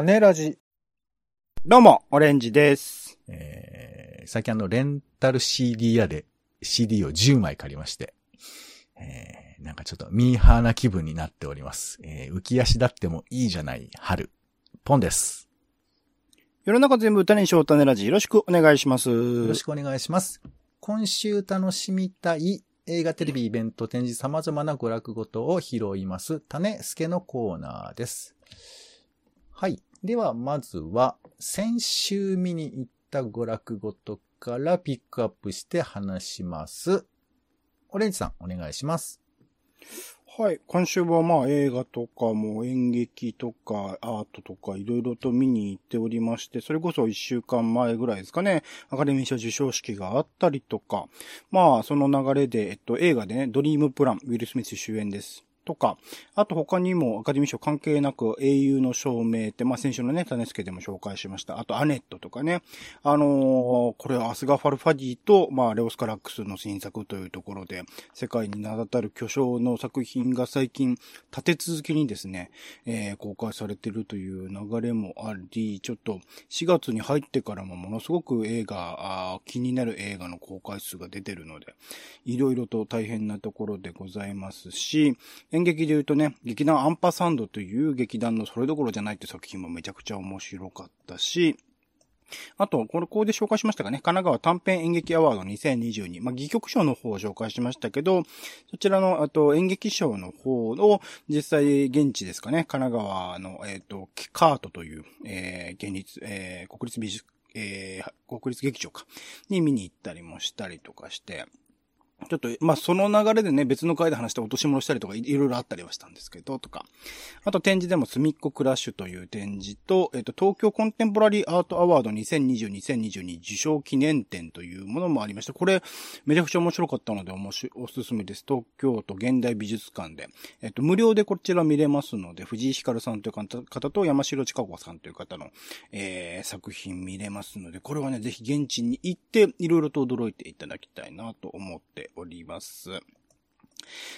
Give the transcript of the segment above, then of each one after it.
種ラジ。どうも、オレンジです。えー、最近あの、レンタル CD 屋で CD を10枚借りまして、えー、なんかちょっとミーハーな気分になっております。えー、浮き足立ってもいいじゃない春。ポンです。世の中全部種にしよう種ラジ。よろしくお願いします。よろしくお願いします。今週楽しみたい映画テレビイベント展示様々な娯楽ごとを拾います、種助のコーナーです。はい。では、まずは、先週見に行った娯楽ごとからピックアップして話します。オレンジさん、お願いします。はい。今週はまあ映画とかも演劇とかアートとかいろいろと見に行っておりまして、それこそ一週間前ぐらいですかね、アカデミー賞授賞式があったりとか、まあその流れで、えっと映画でね、ドリームプラン、ウィル・スミス主演です。とか、あと他にもアカデミー賞関係なく英雄の証明って、まあ先週のね、種助でも紹介しました。あとアネットとかね。あのーこれはアスガ・ファルファディと、まあレオス・カラックスの新作というところで、世界に名だたる巨匠の作品が最近立て続けにですね、えー公開されてるという流れもあり、ちょっと4月に入ってからもものすごく映画、あ気になる映画の公開数が出てるので、いろいろと大変なところでございますし、演劇で言うとね、劇団アンパサンドという劇団のそれどころじゃないって作品もめちゃくちゃ面白かったし、あと、これ、ここで紹介しましたかね。神奈川短編演劇アワード2022。まあ、戯曲賞の方を紹介しましたけど、そちらの、あと、演劇賞の方を、実際、現地ですかね。神奈川の、えっ、と、カートという、えー、現立、えー、国立美術、えー、国立劇場か。に見に行ったりもしたりとかして、ちょっと、まあ、その流れでね、別の回で話して落とし物したりとかいろいろあったりはしたんですけど、とか。あと展示でも、すみっこクラッシュという展示と、えっと、東京コンテンポラリーアートアワード2020-2022受賞記念展というものもありました。これ、めちゃくちゃ面白かったので、おもし、おすすめです。東京都現代美術館で。えっと、無料でこちら見れますので、藤井光さんという方と山城千佳子さんという方の、えー、作品見れますので、これはね、ぜひ現地に行って、いろいろと驚いていただきたいなと思っております。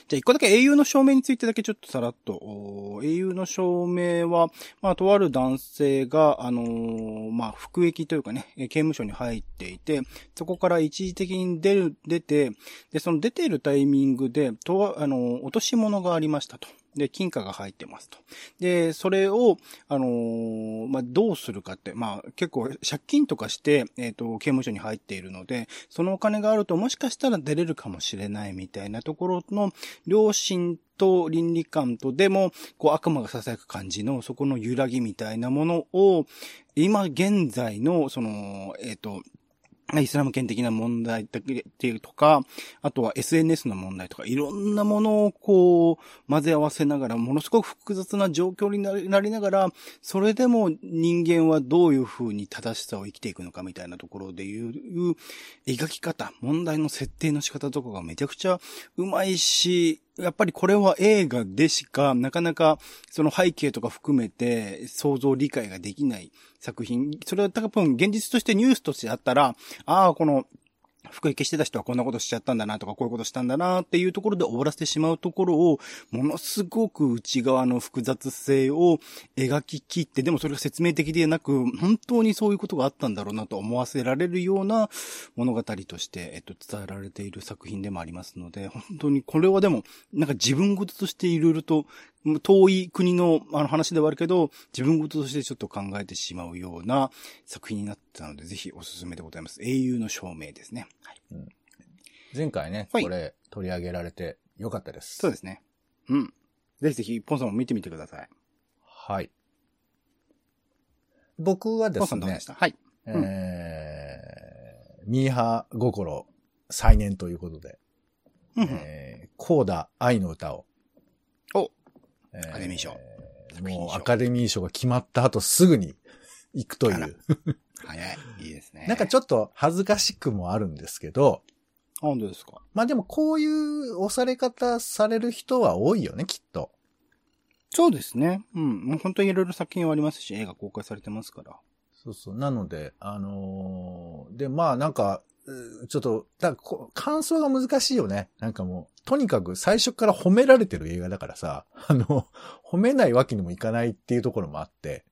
じゃあ一個だけ英雄の証明についてだけちょっとさらっと。英雄の証明は、まあ、とある男性が、あのーまあ、服役というかね、刑務所に入っていて、そこから一時的に出る、出て、で、その出ているタイミングで、と、あのー落とし物がありましたと。で、金貨が入ってますと。で、それを、あのーまあ、どうするかって、まあ、結構借金とかして、えっ、と、刑務所に入っているので、そのお金があるともしかしたら出れるかもしれないみたいなところの、良心と倫理観とでも、こう悪魔が囁く感じの、そこの揺らぎみたいなものを、今現在の、その、えっ、と、イスラム圏的な問題っていうとか、あとは SNS の問題とか、いろんなものをこう、混ぜ合わせながら、ものすごく複雑な状況になりながら、それでも人間はどういう風に正しさを生きていくのかみたいなところでいう、描き方、問題の設定の仕方とかがめちゃくちゃうまいし、やっぱりこれは映画でしか、なかなかその背景とか含めて想像理解ができない作品。それは多分現実としてニュースとしてあったら、ああ、この服役してた人はこんなことしちゃったんだなとか、こういうことしたんだなっていうところで終わらせてしまうところを、ものすごく内側の複雑性を描き切って、でもそれが説明的でなく、本当にそういうことがあったんだろうなと思わせられるような物語として、えっと、伝えられている作品でもありますので、本当にこれはでも、なんか自分事としていろいろと、遠い国のあの話ではあるけど、自分事としてちょっと考えてしまうような作品になったので、ぜひおすすめでございます。英雄の証明ですね。はい。前回ね、はいこれ取り上げられてよかったです。そうですね。うん。ぜひぜひ、ポンさんも見てみてください。はい。僕はですねポンさんどうでし、た？はい。うんえー、ミーハー心再燃ということで、うんうんえー、コーダ愛の歌を。おえーアカデミー賞もうアカデミー賞が決まった後すぐに行くという。早い。いいですね。なんかちょっと恥ずかしくもあるんですけど、あ本当ですか？まあでもこういう押され方される人は多いよね、きっと。そうですね。うん。もう本当にいろいろ作品はありますし、映画公開されてますから。そうそう。なので、あのーで、まあなんか、うちょっと、だこ感想が難しいよね。なんかもう、とにかく最初から褒められてる映画だからさ、あの、褒めないわけにもいかないっていうところもあって、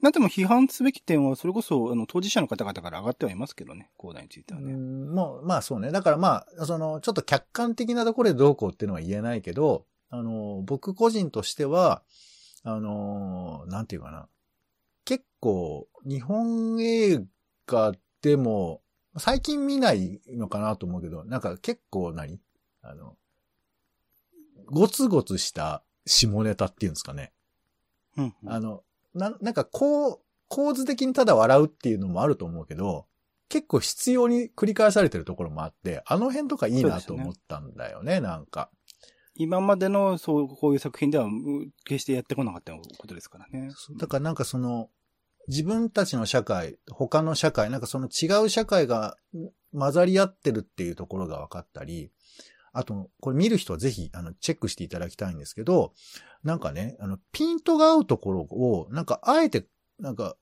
なんでも批判すべき点は、それこそ、あの、当事者の方々から上がってはいますけどね、コーダについてはね。もう、まあそうね。だからまあ、その、ちょっと客観的なところでどうこうっていうのは言えないけど、あの、僕個人としては、あの、なんていうかな。結構、日本映画でも、最近見ないのかなと思うけど、なんか結構何？あの、ゴツゴツした下ネタっていうんですかね。うん、あの、な、なんかこう、構図的にただ笑うっていうのもあると思うけど、結構必要に繰り返されてるところもあって、あの辺とかいいなと思ったんだよね、ねなんか。今までの、そう、こういう作品では、決してやってこなかったことですからね。だからなんかその、自分たちの社会、他の社会、なんかその違う社会が混ざり合ってるっていうところが分かったり、あと、これ見る人はぜひ、あの、チェックしていただきたいんですけど、なんかね、あの、ピントが合うところを、なんか、あえて、なんか、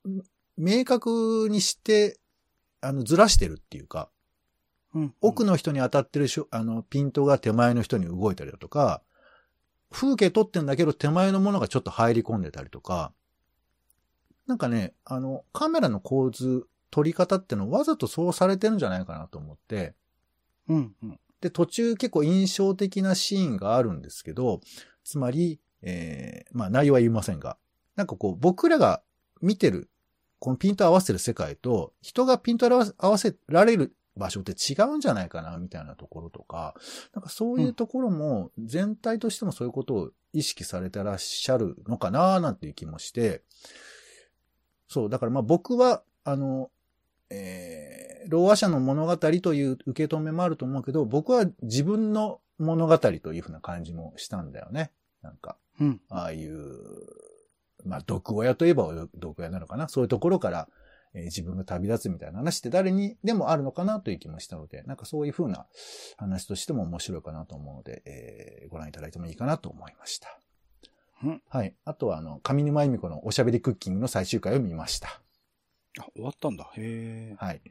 明確にして、あの、ずらしてるっていうか、うん、奥の人に当たってるしょ、あの、ピントが手前の人に動いたりだとか、風景撮ってんだけど手前のものがちょっと入り込んでたりとか、なんかね、あの、カメラの構図、撮り方ってのわざとそうされてるんじゃないかなと思って、うんうん。で、途中結構印象的なシーンがあるんですけど、つまり、えー、まあ内容は言いませんが、なんかこう僕らが見てる、このピント合わせる世界と、人がピント合わせられる場所って違うんじゃないかな、みたいなところとか、なんかそういうところも、全体としてもそういうことを意識されてらっしゃるのかな、なんていう気もして、そう、だからまあ僕は、あの、えー、老和者の物語という受け止めもあると思うけど、僕は自分の物語というふうな感じもしたんだよね。なんか、うん、ああいう、まあ、毒親といえば毒親なのかな。そういうところから、えー、自分が旅立つみたいな話って誰にでもあるのかなという気もしたので、なんかそういうふうな話としても面白いかなと思うので、えー、ご覧いただいてもいいかなと思いました。うん、はい。あとは、あの、上沼恵美子のおしゃべりクッキングの最終回を見ました。あ、終わったんだ。へえ。はい。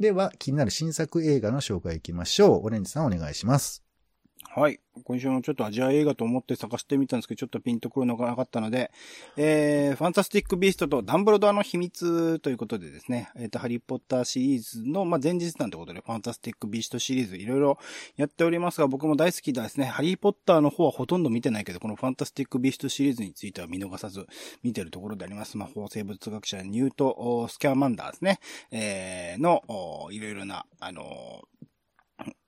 では、気になる新作映画の紹介いきましょう。オレンジさんお願いします。はい。今週もちょっとアジア映画と思って探してみたんですけど、ちょっとピンとくるのがなかったので、えー、ファンタスティック・ビーストとダンブルドアの秘密ということでですね、えっ、ー、と、ハリー・ポッターシリーズの、まあ、前日なんてことで、ファンタスティック・ビーストシリーズいろいろやっておりますが、僕も大好きだですね。ハリー・ポッターの方はほとんど見てないけど、このファンタスティック・ビーストシリーズについては見逃さず見てるところであります。魔法生物学者ニュート・スキャーマンダーですね。えー、の、いろいろな、あの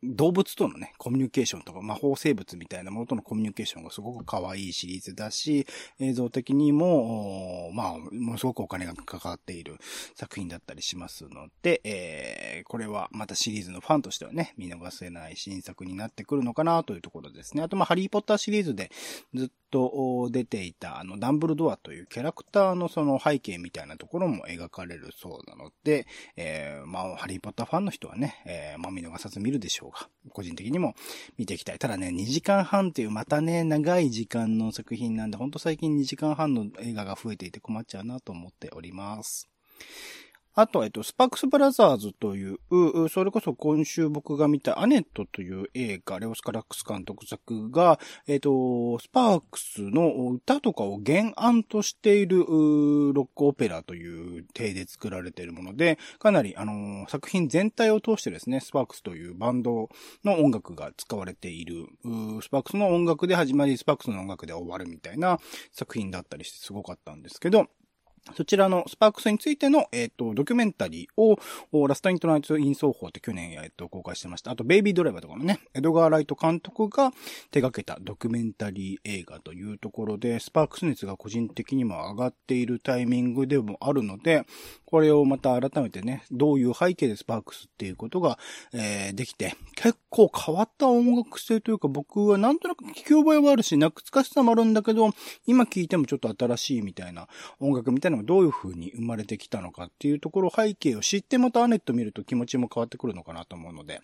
動物とのね、コミュニケーションとか魔法生物みたいなものとのコミュニケーションがすごく可愛いシリーズだし、映像的にも、まあ、ものすごくお金がかかっている作品だったりしますので、えー、これはまたシリーズのファンとしてはね、見逃せない新作になってくるのかなというところですね。あと、まあ、ハリーポッターシリーズでずっと出ていた、あの、ダンブルドアというキャラクターのその背景みたいなところも描かれるそうなので、えー、まあ、ハリーポッターファンの人はね、えー、まあ、見逃さず見るでしょうが、個人的にも見ていきたい。ただね、2時間半っていうまたね、長い時間の作品なんで、ほんと最近2時間半の映画が増えていて困っちゃうなと思っております。あと、えっと、スパークスブラザーズという、それこそ今週僕が見たアネットという映画、レオスカラックス監督作が、えっと、スパークスの歌とかを原案としているロックオペラという体で作られているもので、かなり、あの、作品全体を通してですね、スパークスというバンドの音楽が使われている、スパークスの音楽で始まり、スパークスの音楽で終わるみたいな作品だったりしてすごかったんですけど、そちらのスパークスについての、えっ、ー、と、ドキュメンタリーを、ラストナイト・イン・ソーホーって去年、えっ、と、公開してました。あと、ベイビードライバーとかのね、エドガー・ライト監督が手掛けたドキュメンタリー映画というところで、スパークス熱が個人的にも上がっているタイミングでもあるので、これをまた改めてね、どういう背景でスパークスっていうことが、えー、できて、結構変わった音楽性というか、僕はなんとなく聞き覚えはあるし、懐かしさもあるんだけど、今聞いてもちょっと新しいみたいな音楽みたいなのがどういう風に生まれてきたのかっていうところ、背景を知ってまたアネット見ると気持ちも変わってくるのかなと思うので、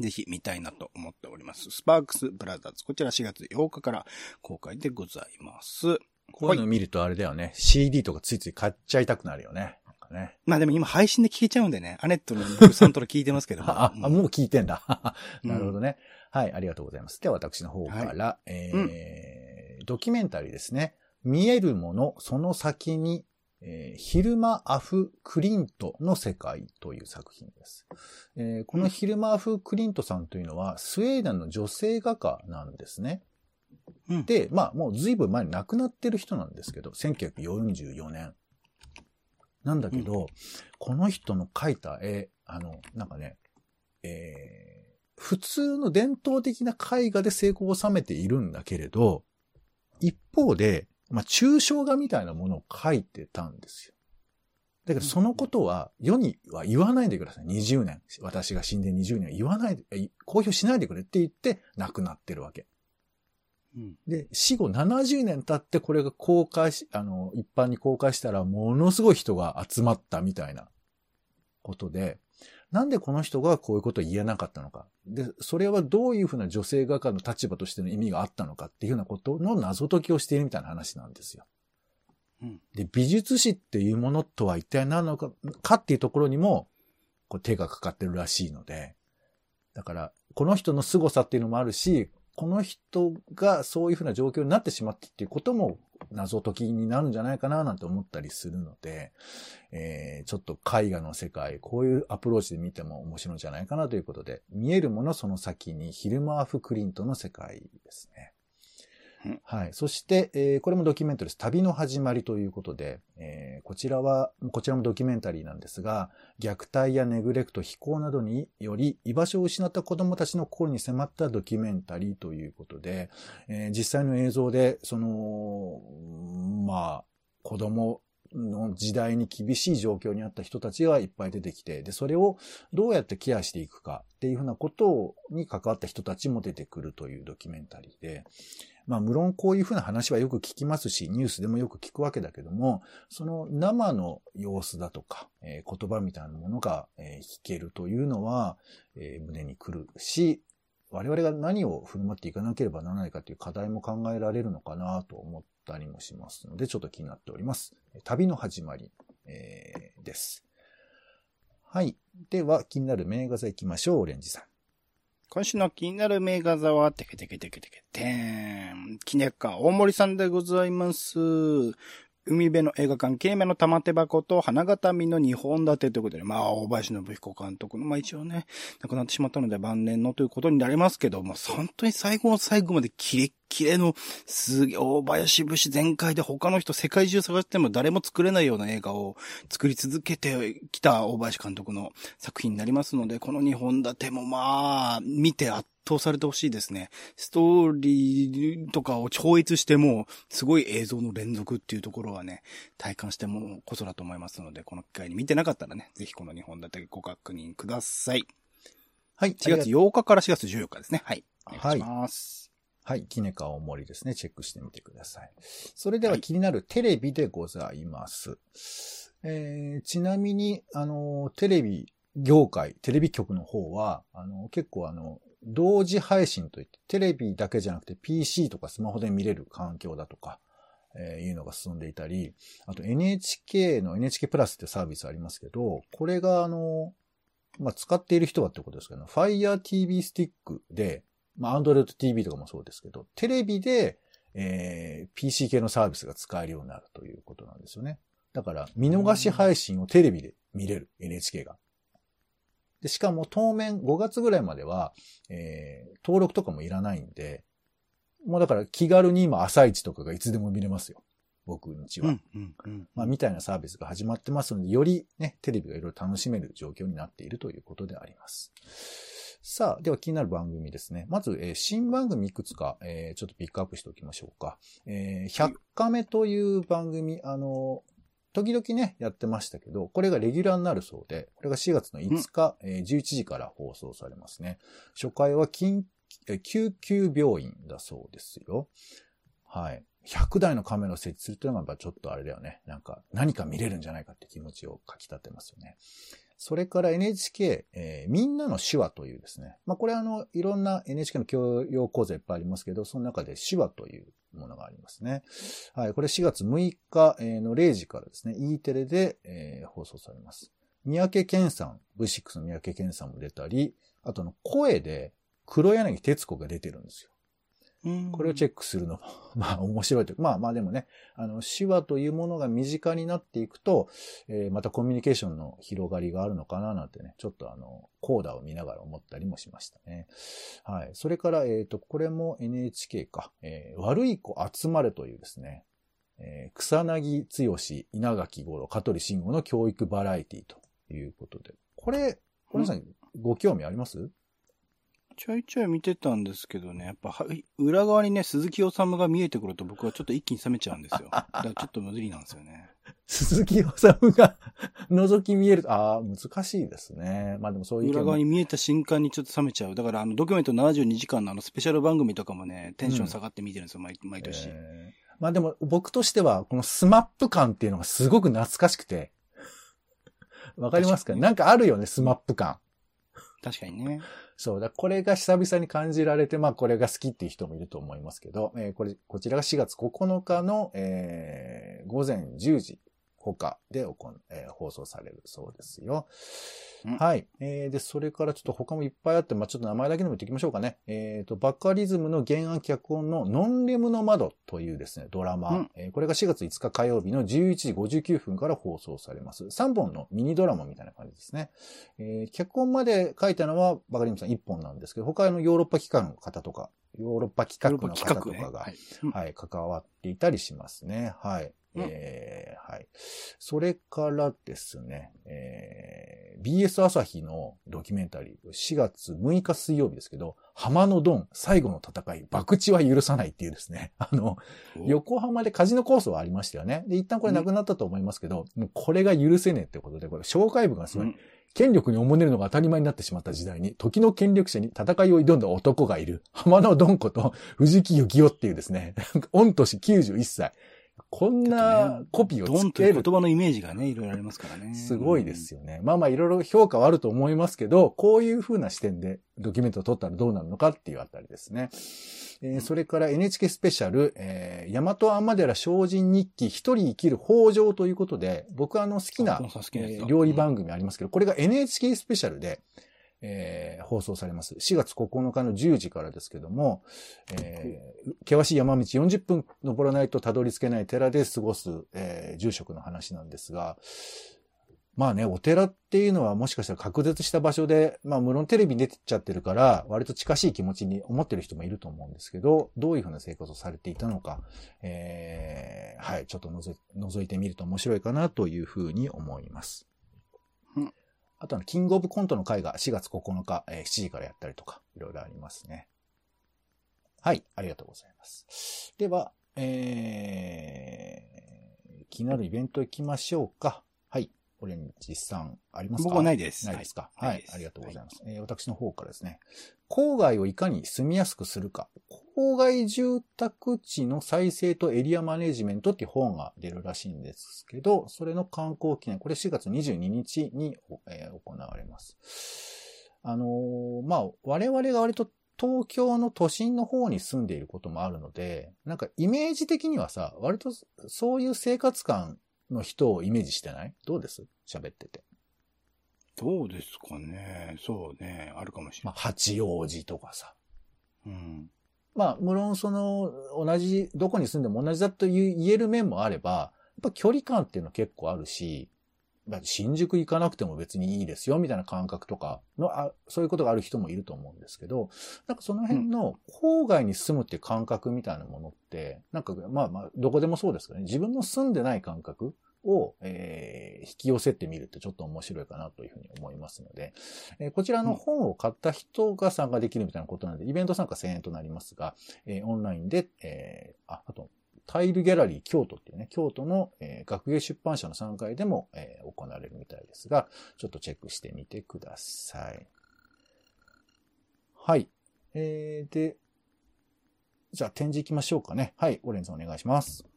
ぜひ見たいなと思っております。スパークスブラザーズ。こちら4月8日から公開でございます。こういうの見るとあれだよね。はい、CD とかついつい買っちゃいたくなるよね。ね。まあでも今配信で聞けちゃうんでね。アネットの僕サントラ聞いてますけども。あ、あ、もう聞いてんだ。なるほどね、うん、はい、ありがとうございます。では私の方から、はい、えー、うん、ドキュメンタリーですね。見えるもの、その先にえー、ヒルマ・アフ・クリントの世界という作品です。えー、このヒルマ・アフ・クリントさんというのは、スウェーデンの女性画家なんですね。うん、で、まあ、もう随分前に亡くなってる人なんですけど、1944年。なんだけど、うん、この人の描いた絵、あの、なんかね、えー、普通の伝統的な絵画で成功を収めているんだけれど、一方で、まあ、抽象画みたいなものを書いてたんですよ。だけど、そのことは、世には言わないでください。20年。私が死んで20年は言わないで、公表しないでくれって言って亡くなってるわけ。うん、で、死後70年経ってこれが公開し、あの、一般に公開したらものすごい人が集まったみたいなことで、なんでこの人がこういうことを言えなかったのか。で、それはどういうふうな女性画家の立場としての意味があったのかっていうようなことの謎解きをしているみたいな話なんですよ。うん、で、美術史っていうものとは一体何なのか、かっていうところにも、こう手がかかってるらしいので、だから、この人の凄さっていうのもあるし、この人がそういうふうな状況になってしまったっていうことも謎解きになるんじゃないかななんて思ったりするので、えー、ちょっと絵画の世界、こういうアプローチで見ても面白いんじゃないかなということで、見えるものその先にヒルマーフ・クリントの世界ですね。はい。そして、えー、これもドキュメントです。旅の始まりということで、えー、こちらは、こちらもドキュメンタリーなんですが、虐待やネグレクト、非行などにより居場所を失った子供たちの心に迫ったドキュメンタリーということで、えー、実際の映像で、その、まあ、子供の時代に厳しい状況にあった人たちがいっぱい出てきて、で、それをどうやってケアしていくかっていうふうなことに関わった人たちも出てくるというドキュメンタリーで、まあ、無論こういうふうな話はよく聞きますし、ニュースでもよく聞くわけだけども、その生の様子だとか、えー、言葉みたいなものが、えー、聞けるというのは、えー、胸に来るし、我々が何を振る舞っていかなければならないかという課題も考えられるのかなと思ったりもしますので、ちょっと気になっております。旅の始まり、えー、です。はい。では、気になる名画座行きましょう、オレンジさん。今週の気になる名画座は、てけてけてけてけてーん。きねか大森さんでございます。海辺の映画館、ケイメの玉手箱と花形見の2本立てということで、まあ、大林信彦監督の、まあ一応ね、亡くなってしまったので晩年のということになりますけども、本当に最後の最後までキレッキレの、すげえ、大林節全開で他の人世界中探しても誰も作れないような映画を作り続けてきた大林監督の作品になりますので、この2本立てもまあ、見て圧倒されてほしいですね。ストーリーとかを超越しても、すごい映像の連続っていうところはね、体感してもこそだと思いますので、この機会に見てなかったらね、ぜひこの2本立てご確認ください。はい。4月8日から4月14日ですね。はい。お願いします。はい。キネカ大森ですね。チェックしてみてください。それでは気になるテレビでございます。はい、えー、ちなみに、あの、テレビ業界、テレビ局の方は、あの、結構あの、同時配信といって、テレビだけじゃなくて PC とかスマホで見れる環境だとか、えー、いうのが進んでいたり、あと NHK の NHK プラスってサービスありますけど、これがあの、まあ、使っている人はってことですけど、Fire TV スティックで、まあ、Android TV とかもそうですけど、テレビで、えー、PC 系のサービスが使えるようになるということなんですよね。だから、見逃し配信をテレビで見れる、NHK が。で、しかも当面5月ぐらいまでは、えー、登録とかもいらないんで、もうだから気軽に今朝一とかがいつでも見れますよ。僕んちは。うんうんうん、まあ、みたいなサービスが始まってますので、よりね、テレビがいろいろ楽しめる状況になっているということであります。さあ、では気になる番組ですね。まず、えー、新番組いくつか、えー、ちょっとピックアップしておきましょうか。えー、100カメという番組、あの、時々ね、やってましたけど、これがレギュラーになるそうで、これが4月の5日、うん、えー、11時から放送されますね。初回は緊救急病院だそうですよ。はい。100台のカメラを設置するというのがやっぱちょっとあれだよね。なんか何か見れるんじゃないかって気持ちをかき立てますよね。それから NHK、えー、みんなの手話というですね。まあこれあの、いろんな NHK の教養講座いっぱいありますけど、その中で手話というものがありますね。はい。これ4月6日の0時からですね、E テレで、えー、放送されます。三宅健さん、V6 の三宅健さんも出たり、あとの声で黒柳徹子が出てるんですよ。うん。これをチェックするの。も、まあ面白いと。いうか、まあまあでもね、あの、手話というものが身近になっていくと、えーまたコミュニケーションの広がりがあるのかななんてね、ちょっとあの、コーダを見ながら思ったりもしましたね。はい。それから、えっ、と、これも NHK か、えー悪い子集まれというですね、えー草薙剛、稲垣吾郎、香取慎吾の教育バラエティということで、これ、これさん、ご興味あります？ちょいちょい見てたんですけどね、やっぱは、裏側にね、鈴木治が見えてくると僕はちょっと一気に冷めちゃうんですよ。だからちょっと無理なんですよね。鈴木おさむが 覗き見える。ああ、難しいですね。まあでもそういう裏側に見えた瞬間にちょっと冷めちゃう。だからあの、ドキュメント72時間のあの、スペシャル番組とかもね、テンション下がって見てるんですよ、毎毎年。えーまあでも僕としては、このスマップ感っていうのがすごく懐かしくて。わかりますか？確かになんかあるよね、スマップ感。確かにね。そうだ、これが久々に感じられて、まあこれが好きっていう人もいると思いますけど、えーこれ、こちらが4月9日の、えー午前10時他で行ん、えー放送されるそうですよ。うんはい。えーで、それからちょっと他もいっぱいあって、まあちょっと名前だけでも言っていきましょうかね。えっ、と、バカリズムの原案脚本のノンレムの窓というですね、ドラマ。うんえーこれが4月5日火曜日の11時59分から放送されます。3本のミニドラマみたいな感じですね。えー脚本まで書いたのはバカリズムさん1本なんですけど、他のヨーロッパ機関の方とか、ヨーロッパ企画の方とかが、はい。うんはい、関わっていたりしますね。はい。うんえーはい。それからですね、えー BS 朝日のドキュメンタリー、4月6日水曜日ですけど、浜のドン、最後の戦い、博打は許さないっていうですね、あの、横浜でカジノコースはありましたよね。で、一旦これなくなったと思いますけど、もうこれが許せねえってことで、これ、紹介文がすごい、うん権力におもねるのが当たり前になってしまった時代に、時の権力者に戦いを挑んだ男がいる。浜野ドンこと藤木幸雄っていうですね、御年91歳。こんなコピードンをつけるという言葉のイメージがね、いろいろありますからね。すごいですよね。まあまあいろいろ評価はあると思いますけど、こういう風な視点でドキュメントを撮ったらどうなるのかっていうあたりですね。えーそれから NHK スペシャル、えー、大和天寺精進日記一人生きる北条ということで、僕あの好きな料理番組ありますけど、これが NHK スペシャルで、えー放送されます。4月9日の10時からですけども、えー険しい山道40分登らないとたどり着けない寺で過ごす、えー住職の話なんですが、まあね、お寺っていうのはもしかしたら隔絶した場所で、まあ無論テレビに出てっちゃってるから、割と近しい気持ちに思ってる人もいると思うんですけど、どういうふうな生活をされていたのか、えーはい、ちょっと覗いてみると面白いかなというふうに思います。うんあとは、キングオブコントの回が4月9日、えー7時からやったりとか、いろいろありますね。はい、ありがとうございます。では、えー、気になるイベント行きましょうか。はい。オレンジさん、ありますか？僕はないですないですか？はいはい。ありがとうございます。えー私の方からですね。郊外をいかに住みやすくするか。郊外住宅地の再生とエリアマネジメントっていう本が出るらしいんですけど、それの観光記念、これ4月22日に、えー行われます。あのーまあ、我々が割と東京の都心の方に住んでいることもあるので、なんかイメージ的にはさ、割とそういう生活感の人をイメージしてない？どうです？喋ってて。どうですかね。そうね。あるかもしれまあ、ない。八王子とかさ。うん。まあ、無論その、同じ、どこに住んでも同じだと言える面もあれば、やっぱ距離感っていうのは結構あるし、まあ新宿行かなくても別にいいですよ、みたいな感覚とかのあ、そういうことがある人もいると思うんですけど、なんかその辺の郊外に住むって感覚みたいなものって、なんかまあまあ、どこでもそうですけどね、自分の住んでない感覚を、えー引き寄せてみるってちょっと面白いかなというふうに思いますので、えーこちらの本を買った人が参加できるみたいなことなので、イベント参加1000円となりますが、えーオンラインで、えーあ、あと、タイルギャラリー京都っていうね、京都の、えー学芸出版社の3階でも、えー行われるみたいですが、ちょっとチェックしてみてください。はい。えー、で、じゃあ展示行きましょうかね。はい、オレンズお願いします。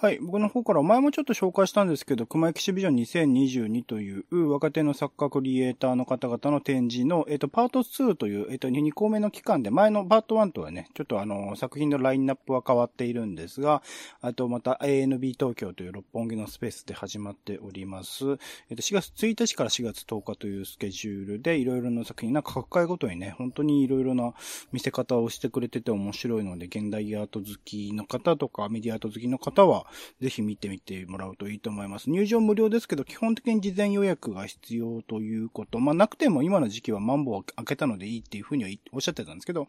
はい。僕の方から前もちょっと紹介したんですけど、熊エキシビジョン2022という若手の作家クリエイターの方々の展示の、えっ、と、パート2という、えっ、と、2個目の期間で、前のパート1とはね、ちょっとあの、作品のラインナップは変わっているんですが、あとまた ANB 東京という六本木のスペースで始まっております。えっ、と、4月1日から4月10日というスケジュールで、いろいろな作品、なんか各回ごとにね、本当にいろいろな見せ方をしてくれてて面白いので、現代アート好きの方とか、メディアアート好きの方は、ぜひ見てみてもらうといいと思います。入場無料ですけど、基本的に事前予約が必要ということ。まあ、なくても今の時期はマンボウ開けたのでいいっていうふうにはおっしゃってたんですけど、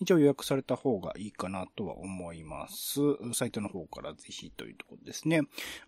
一応予約された方がいいかなとは思います。サイトの方からぜひというところですね。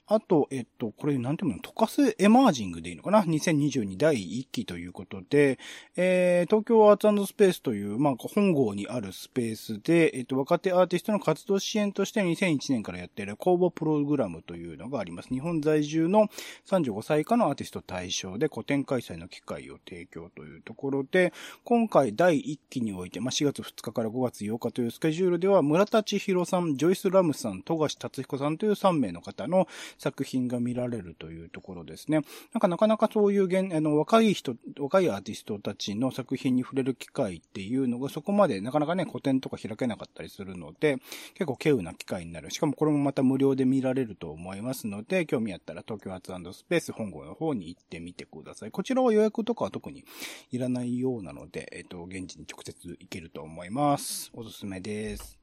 あと、えっと、これなんていうの、溶かすエマージングでいいのかな ?2022 第1期ということで、えー、東京アーツスペースという、まあ、本郷にあるスペースで、えっと、若手アーティストの活動支援として2001年からやっている公募プログラムというのがあります。日本在住の35歳以下のアーティスト対象で個展開催の機会を提供というところで、今回第1期において、まあ、4月2日から5月8日というスケジュールでは、村田千尋さん、ジョイス・ラムさん、富樫達彦さんという3名の方の作品が見られるというところですね。なんかなかなかそういう現、あの、若い人、若いアーティストたちの作品に触れる機会っていうのがそこまでなかなかね、個展とか開けなかったりするので、結構稀有な機会になる。しかもこれもまた無料で見られると思いますので、興味あったら東京アーツスペース本郷の方に行ってみてください。こちらは予約とかは特にいらないようなので、えっ、と、現地に直接行けると思います。おすすめです。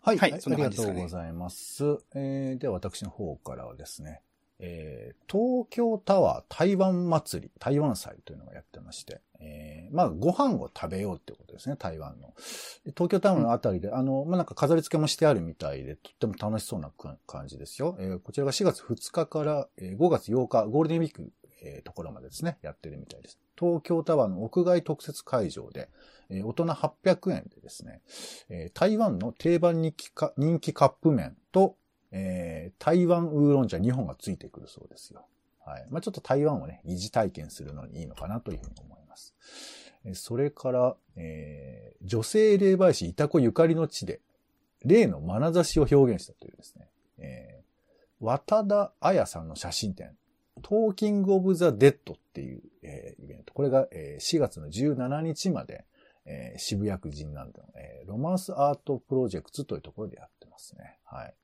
はい。はい、そんな感じですか、ね、ありがとうございます。えー、では私の方からはですね、えー、東京タワー台湾祭り、台湾祭というのがやってまして、えー、まあ、ご飯を食べようってことですね、台湾の。東京タワーのあたりで、あの、まあ、なんか飾り付けもしてあるみたいで、とっても楽しそうな感じですよ。えー、こちらが4月2日から、5月8日、ゴールデンウィーク、えー、ところまでですね、やってるみたいです。東京タワーの屋外特設会場で、えー、大人800円でですね、えー、台湾の定番人気カップ麺と、えー、台湾ウーロン茶2本がついてくるそうですよ。はい。まあ、ちょっと台湾をね、疑似体験するのにいいのかなというふうに思います。それから、えー、女性霊媒師イタコゆかりの地で、霊の眼差しを表現したというですね、えー、渡田彩さんの写真展、トーキングオブザ・デッドっていう、えー、イベント。これが、えー、4月の17日まで、えー、渋谷区神南の、えー、ロマンスアートプロジェクトというところでやってますね。はい。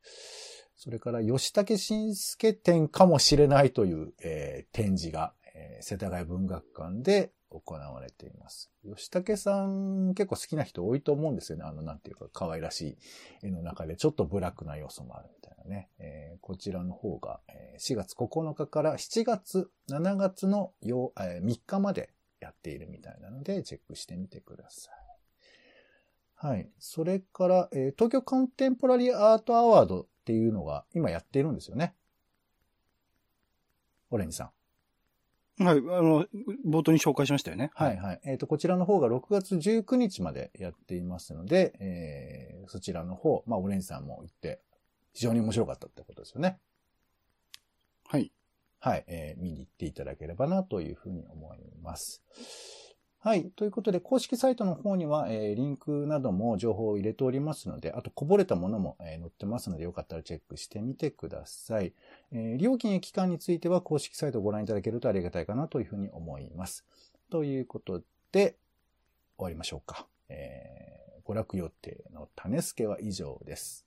それから、ヨシタケシンスケ展かもしれないという、えー、展示が、えー、世田谷文学館で行われています。ヨシタケさん結構好きな人多いと思うんですよね。あの、なんていうか、可愛らしい絵の中でちょっとブラックな要素もあるみたいなね。えー、こちらの方が、4月9日から7月、7月のよ、え3日までやっているみたいなので、チェックしてみてください。はい。それから、えー、東京コンテンポラリーアートアワードっていうのが今やってるんですよね。オレンジさん。はい、あの、冒頭に紹介しましたよね。はい、はい、えっ、ー、と、こちらの方が6月19日までやっていますので、えー、そちらの方、まあ、オレンジさんも行って、非常に面白かったってことですよね。はい。はい、えー、見に行っていただければなというふうに思います。はい。ということで、公式サイトの方には、えー、リンクなども情報を入れておりますので、あとこぼれたものも、えー、載ってますので、よかったらチェックしてみてください。えー、料金や期間については公式サイトをご覧いただけるとありがたいかなというふうに思います。ということで、終わりましょうか。えー、娯楽予定の種助は以上です。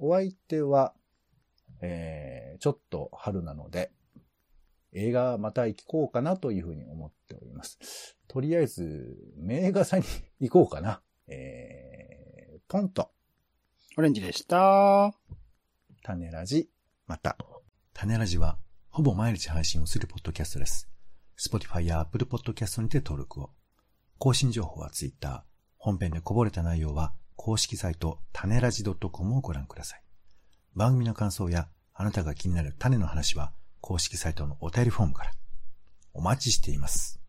お相手は、えー、ちょっと春なので、映画また行こうかなというふうに思っております。とりあえず、名画座に行こうかな。えー、ポンと。オレンジでした。種ラジ、また。種ラジは、ほぼ毎日配信をするポッドキャストです。Spotify や Apple Podcast にて登録を。更新情報は Twitter。本編でこぼれた内容は、公式サイト、種ラジ .com をご覧ください。番組の感想や、あなたが気になる種の話は、公式サイトのお便りフォームからお待ちしています。